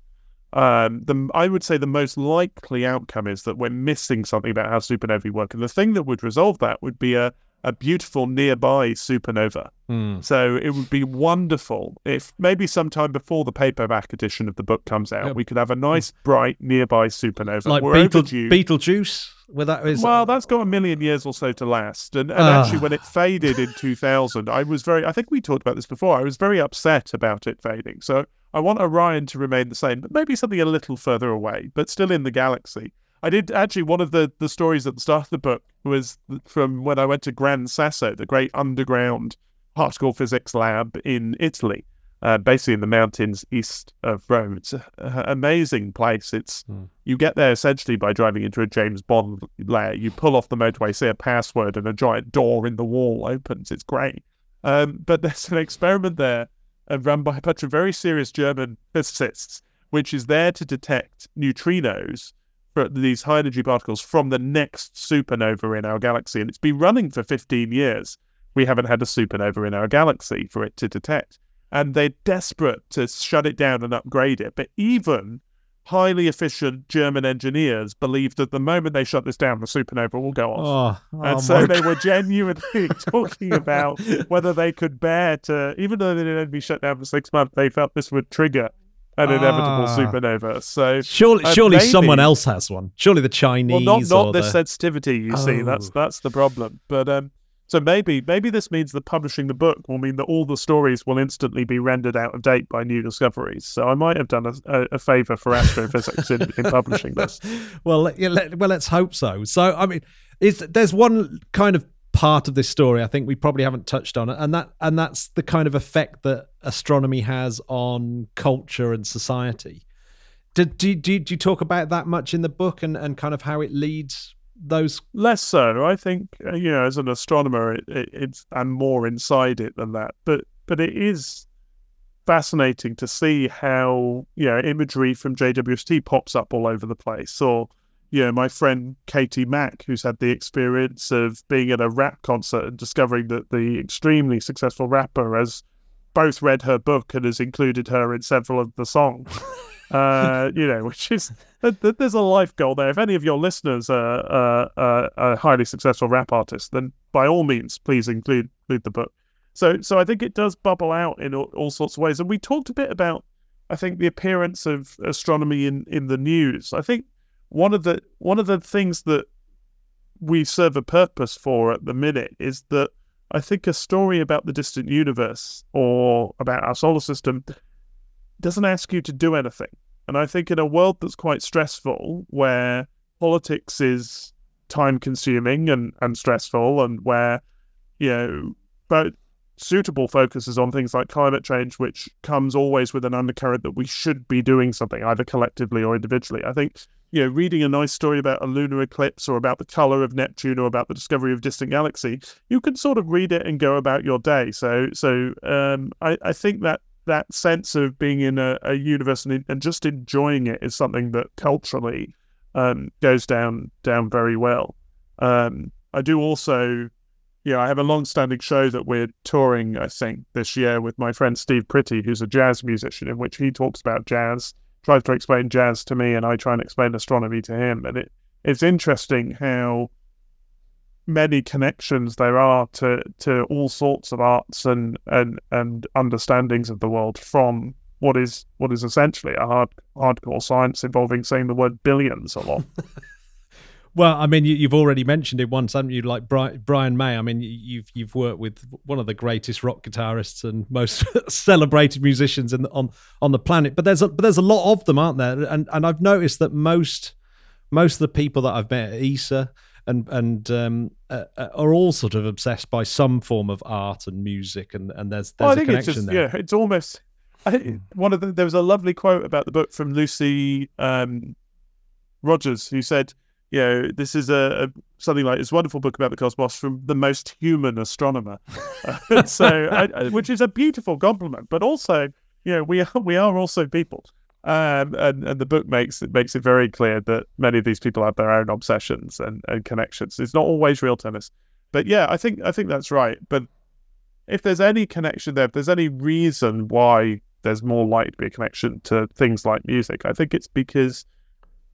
Um, the I would say the most likely outcome is that we're missing something about how supernovae work, and the thing that would resolve that would be a a beautiful nearby supernova. Hmm. So it would be wonderful if maybe sometime before the paperback edition of the book comes out, Yeah. we could have a nice, bright, nearby supernova. like We're Beetle, overdue. Betelgeuse? Where that is Well, that's got a million years or so to last. And, and Ah. actually, when it faded in 2000, I was very, I think we talked about this before, I was very upset about it fading. So I want Orion to remain the same, but maybe something a little further away, but still in the galaxy. I did actually, one of the, the stories at the start of the book was from when I went to Gran Sasso, the great underground particle physics lab in Italy. Uh, basically in the mountains east of Rome. It's an amazing place. It's Hmm. you get there essentially by driving into a James Bond lair. You pull off the motorway, see a password, and a giant door in the wall opens. It's great. Um, but there's an experiment there uh, run by a bunch of very serious German physicists, which is there to detect neutrinos, these high energy particles, from the next supernova in our galaxy. And it's been running for 15 years. We haven't had a supernova in our galaxy for it to detect. And they're desperate to shut it down and upgrade it. But even highly efficient German engineers believe that the moment they shut this down, the supernova will go off. Oh, oh and so they God. were genuinely talking about whether they could bear to, even though they didn't be shut down for six months, they felt this would trigger an inevitable Ah. supernova. So, Surely, uh, surely maybe- someone else has one. Surely the well, Chinese. not not or the the... sensitivity. You see, that's Oh. that's the problem. But um, So maybe maybe this means that publishing the book will mean that all the stories will instantly be rendered out of date by new discoveries. So I might have done a, a, a favor for astrophysics in, in publishing this. Well, yeah, let, well, let's hope so. So I mean, is there's one kind of part of this story I think we probably haven't touched on it, and that and that's the kind of effect that astronomy has on culture and society. Did do, do, do you talk about that much in the book and, and kind of how it leads those? Less so. I think uh, you know as an astronomer it, it, it's i'm more inside it than that. But but it is fascinating to see how you know imagery from jwst pops up all over the place or you know my friend katie mack who's had the experience of being at a rap concert and discovering that the extremely successful rapper has both read her book and has included her in several of the songs uh, you know, which is there's a life goal there. If any of your listeners are, are, are highly successful rap artists, then by all means, please include include the book. So, so I think it does bubble out in all, all sorts of ways. And we talked a bit about, I think, the appearance of astronomy in in the news. I think one of the one of the things that we serve a purpose for at the minute is that I think a story about the distant universe or about our solar system doesn't ask you to do anything. And I think in a world that's quite stressful, where politics is time consuming and, and stressful, and where, you know, but suitable focuses on things like climate change, which comes always with an undercurrent that we should be doing something, either collectively or individually. I think, you know, reading a nice story about a lunar eclipse or about the color of Neptune or about the discovery of distant galaxy, you can sort of read it and go about your day. So, so um, I, I think that that sense of being in a, a universe and, and, just enjoying it is something that culturally um, goes down down very well. Um, I do also, yeah, I have a long-standing show that we're touring, I think, this year with my friend Steve Pretty, who's a jazz musician, in which he talks about jazz, tries to explain jazz to me, and I try and explain astronomy to him. And it it's interesting how many connections there are to to all sorts of arts and and and understandings of the world from what is what is essentially a hard hardcore science involving saying the word billions a lot. well, I mean, you, have already mentioned it once, haven't you? Like Brian May. I mean, you've you've worked with one of the greatest rock guitarists and most celebrated musicians in the, on on the planet. But there's a but there's a lot of them, aren't there? And and I've noticed that most most of the people that I've met at ESA and and um, uh, uh, are all sort of obsessed by some form of art and music, and and there's there's well, a connection just, there. Yeah, it's almost. I think one of the there was a lovely quote about the book from Lucy um, Rogers, who said, "You know, this is a, a something like this wonderful book about the cosmos from the most human astronomer." so, I, which is a beautiful compliment, but also, you know, we are we are also people. Um, and, and the book makes it makes it very clear that many of these people have their own obsessions and, and connections. It's not always real tennis, but yeah, I think I think that's right. But if there's any connection there, if there's any reason why there's more likely to be a connection to things like music, I think it's because,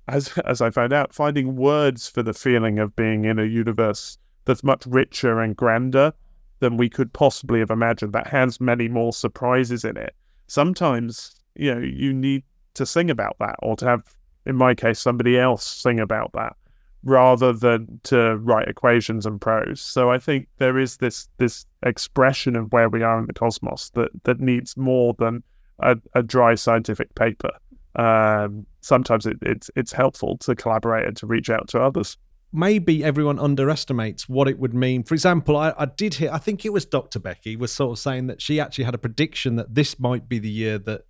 as as I found out, finding words for the feeling of being in a universe that's much richer and grander than we could possibly have imagined, that has many more surprises in it. Sometimes, you know, you need to sing about that or to have, in my case, somebody else sing about that rather than to write equations and prose. So I think there is this this expression of where we are in the cosmos that that needs more than a, a dry scientific paper. Um, sometimes it, it's it's helpful to collaborate and to reach out to others. Maybe everyone underestimates what it would mean. For example, I, I did hear, I think it was Dr. Becky was sort of saying that she actually had a prediction that this might be the year that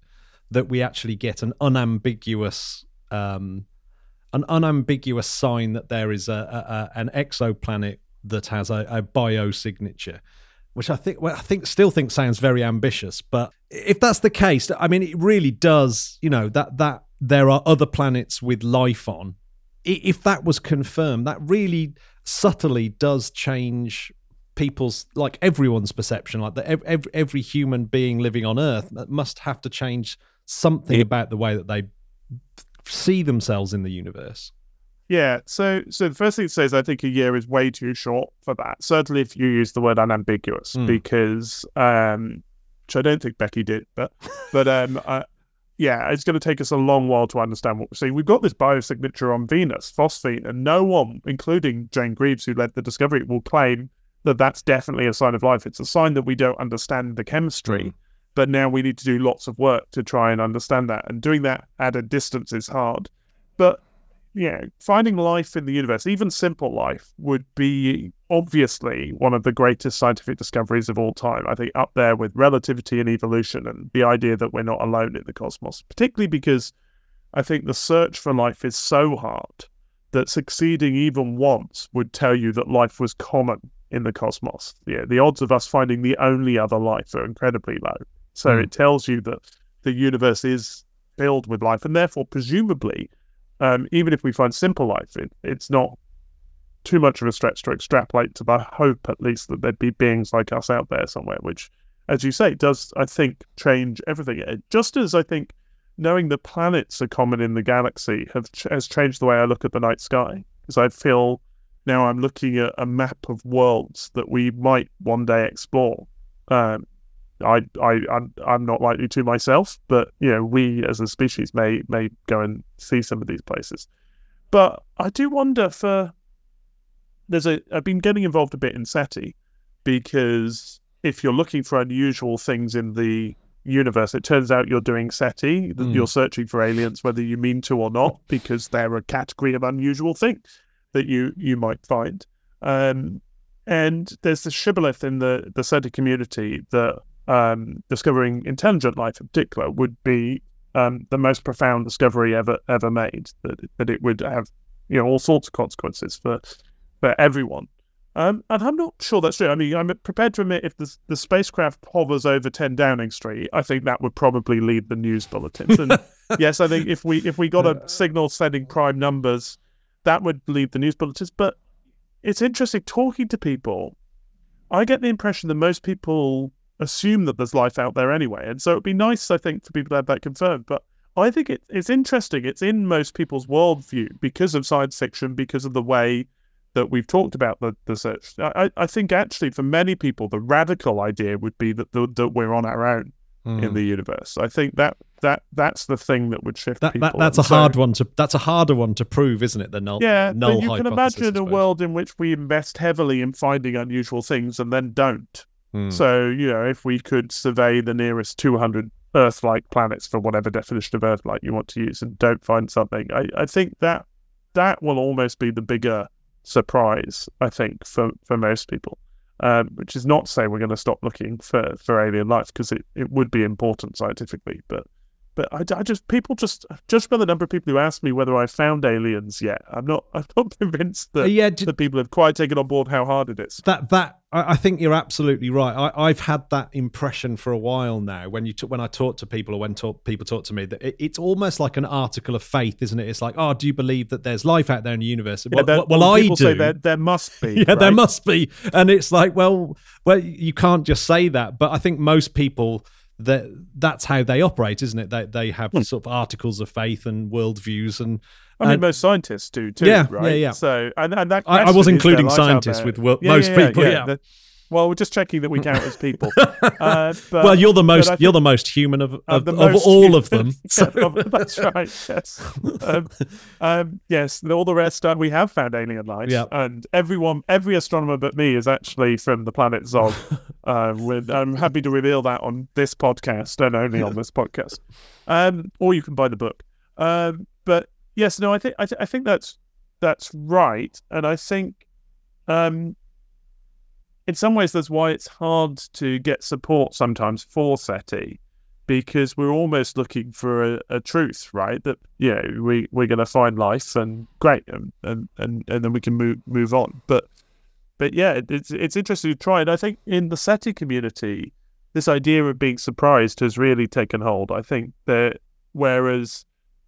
that we actually get an unambiguous um, an unambiguous sign that there is a, a, a an exoplanet that has a, a biosignature, which I think well, I think still think sounds very ambitious. But if that's the case, I mean, it really does. You know that that there are other planets with life on. If that was confirmed, that really subtly does change people's like everyone's perception like that every, every human being living on earth must have to change something about the way that they see themselves in the universe. Yeah, so so the first thing to say is I think a year is way too short for that. Certainly, if you use the word unambiguous, mm. because um, which I don't think Becky did, but but um, uh, yeah, it's going to take us a long while to understand what we're seeing. We've got this biosignature on Venus, phosphine, and no one, including Jane Greaves, who led the discovery, will claim that that's definitely a sign of life. It's a sign that we don't understand the chemistry, mm. but now we need to do lots of work to try and understand that. And doing that at a distance is hard. But yeah, finding life in the universe, even simple life, would be obviously one of the greatest scientific discoveries of all time. I think up there with relativity and evolution and the idea that we're not alone in the cosmos, particularly because I think the search for life is so hard that succeeding even once would tell you that life was common in the cosmos. Yeah, the odds of us finding the only other life are incredibly low. So mm. it tells you that the universe is filled with life, and therefore, presumably, um, even if we find simple life, it, it's not too much of a stretch to extrapolate to the hope, at least, that there'd be beings like us out there somewhere, which, as you say, does, I think, change everything. Just as I think knowing that planets are common in the galaxy have has changed the way I look at the night sky, because I feel now I'm looking at a map of worlds that we might one day explore. Um, I, I, I'm, I'm not likely to myself, but you know, we as a species may may go and see some of these places. But I do wonder for there's a I've been getting involved a bit in SETI because if you're looking for unusual things in the universe, it turns out you're doing SETI, mm. you're searching for aliens, whether you mean to or not, because they're a category of unusual things that you you might find. Um, and there's the shibboleth in the the SETI community that um, discovering intelligent life in particular would be um, the most profound discovery ever ever made. That that it would have you know all sorts of consequences for for everyone. Um, and I'm not sure that's true. I mean, I'm prepared to admit if the, the spacecraft hovers over 10 Downing Street, I think that would probably lead the news bulletins. And yes, I think if we if we got a signal sending prime numbers, that would lead the news bulletins. But it's interesting talking to people. I get the impression that most people assume that there's life out there anyway. And so it'd be nice, I think, for people to have that confirmed. But I think it, it's interesting. It's in most people's worldview because of science fiction, because of the way that we've talked about the, the search. I, I think actually for many people, the radical idea would be that, the, that we're on our own mm. in hmm. the universe. I think that that that's the thing that would shift that, people. That, that's a so, hard one to that's a harder one to prove, isn't it? The null. Yeah, null but you can imagine a world in which we invest heavily in finding unusual things and then don't. Mm. So you know, if we could survey the nearest 200 Earth-like planets for whatever definition of Earth-like you want to use, and don't find something, I, I think that that will almost be the bigger surprise, I think, for, for most people. Um, which is not to say we're going to stop looking for, for alien life because it, it would be important scientifically. But but I, I, just people just just by the number of people who ask me whether I found aliens yet, I'm not I'm not convinced that uh, yeah, did, people have quite taken on board how hard it is. That that I think you're absolutely right. I, have had that impression for a while now. When you t- when I talk to people or when talk, people talk to me, that it, it's almost like an article of faith, isn't it? It's like, oh, do you believe that there's life out there in the universe? Yeah, well, well, I do. Say there, there must be. yeah, right? there must be, and it's like, well, well, you can't just say that. But I think most people that that's how they operate, isn't it? They they have hmm. sort of articles of faith and worldviews and I mean, most scientists do too, yeah, right? Yeah, yeah. So, and, and that I, I was including scientists with well, yeah, most yeah, people. Yeah. yeah. Well, we're just checking that we count as people. Uh, but, well, you're the most you're the most human of of, of, all of them. So. that's right. Yes. Um, um, yes. All the rest uh, we have found alien life. Yeah. And everyone, every astronomer but me, is actually from the planet Zog. uh, I'm happy to reveal that on this podcast and only on this podcast. Um, or you can buy the book. Um, but yes, no, I think I, th- I think that's that's right, and I think um, in some ways that's why it's hard to get support sometimes for SETI because we're almost looking for a, a truth, right? That yeah, we we're going to find life and great, and, and and and then we can move move on. But but yeah, it's it's interesting to try, and I think in the SETI community, this idea of being surprised has really taken hold. I think that whereas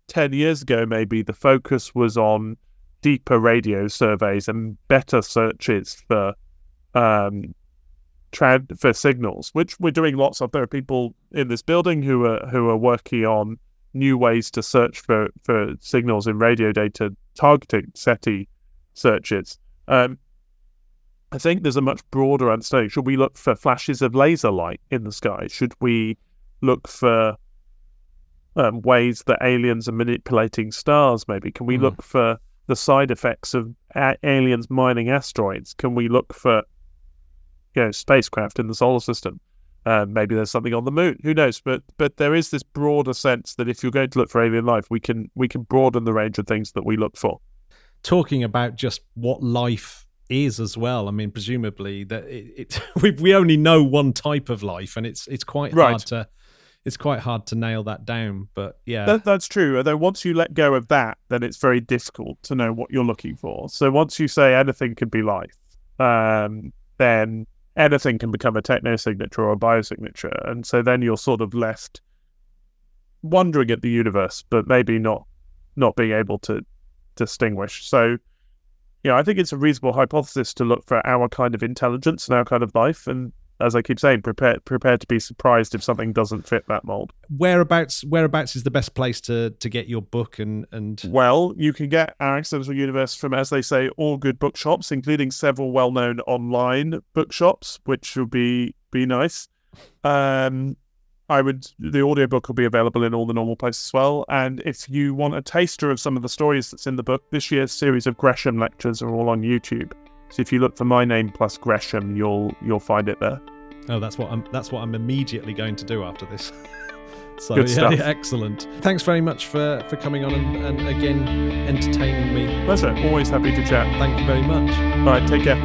10 years ago, maybe the focus was on deeper radio surveys and better searches for um, for signals, which we're doing lots of. There are people in this building who are who are working on new ways to search for for signals in radio data, targeting SETI searches. Um, I think there's a much broader understanding. Should we look for flashes of laser light in the sky? Should we look for um, ways that aliens are manipulating stars, maybe? Can we mm. look for the side effects of a- aliens mining asteroids? Can we look for you know spacecraft in the solar system. Uh, maybe there's something on the moon. Who knows? But but there is this broader sense that if you're going to look for alien life, we can we can broaden the range of things that we look for. Talking about just what life is as well. I mean, presumably that it, it we we only know one type of life, and it's it's quite Right. hard to it's quite hard to nail that down. But yeah, That, that's true. Although once you let go of that, then it's very difficult to know what you're looking for. So once you say anything can be life, um, then anything can become a techno signature or a biosignature, and so then you're sort of left wondering at the universe, but maybe not not being able to distinguish. So, you know, I think it's a reasonable hypothesis to look for our kind of intelligence and our kind of life, and as I keep saying, prepare prepared to be surprised if something doesn't fit that mold. whereabouts whereabouts is the best place to to get your book and and Well, you can get our accidental universe from, as they say, all good bookshops, including several well-known online bookshops, which would be be nice. Um, I would the audiobook will be available in all the normal places as well. And if you want a taster of some of the stories that's in the book, this year's series of Gresham lectures are all on YouTube. So if you look for my name plus Gresham, you'll you'll find it there. oh that's what I'm that's what I'm immediately going to do after this. So Good yeah, stuff. yeah, excellent. Thanks very much for for coming on and, and again entertaining me. Pleasure. Always happy to chat. Thank you very much. All right, take care.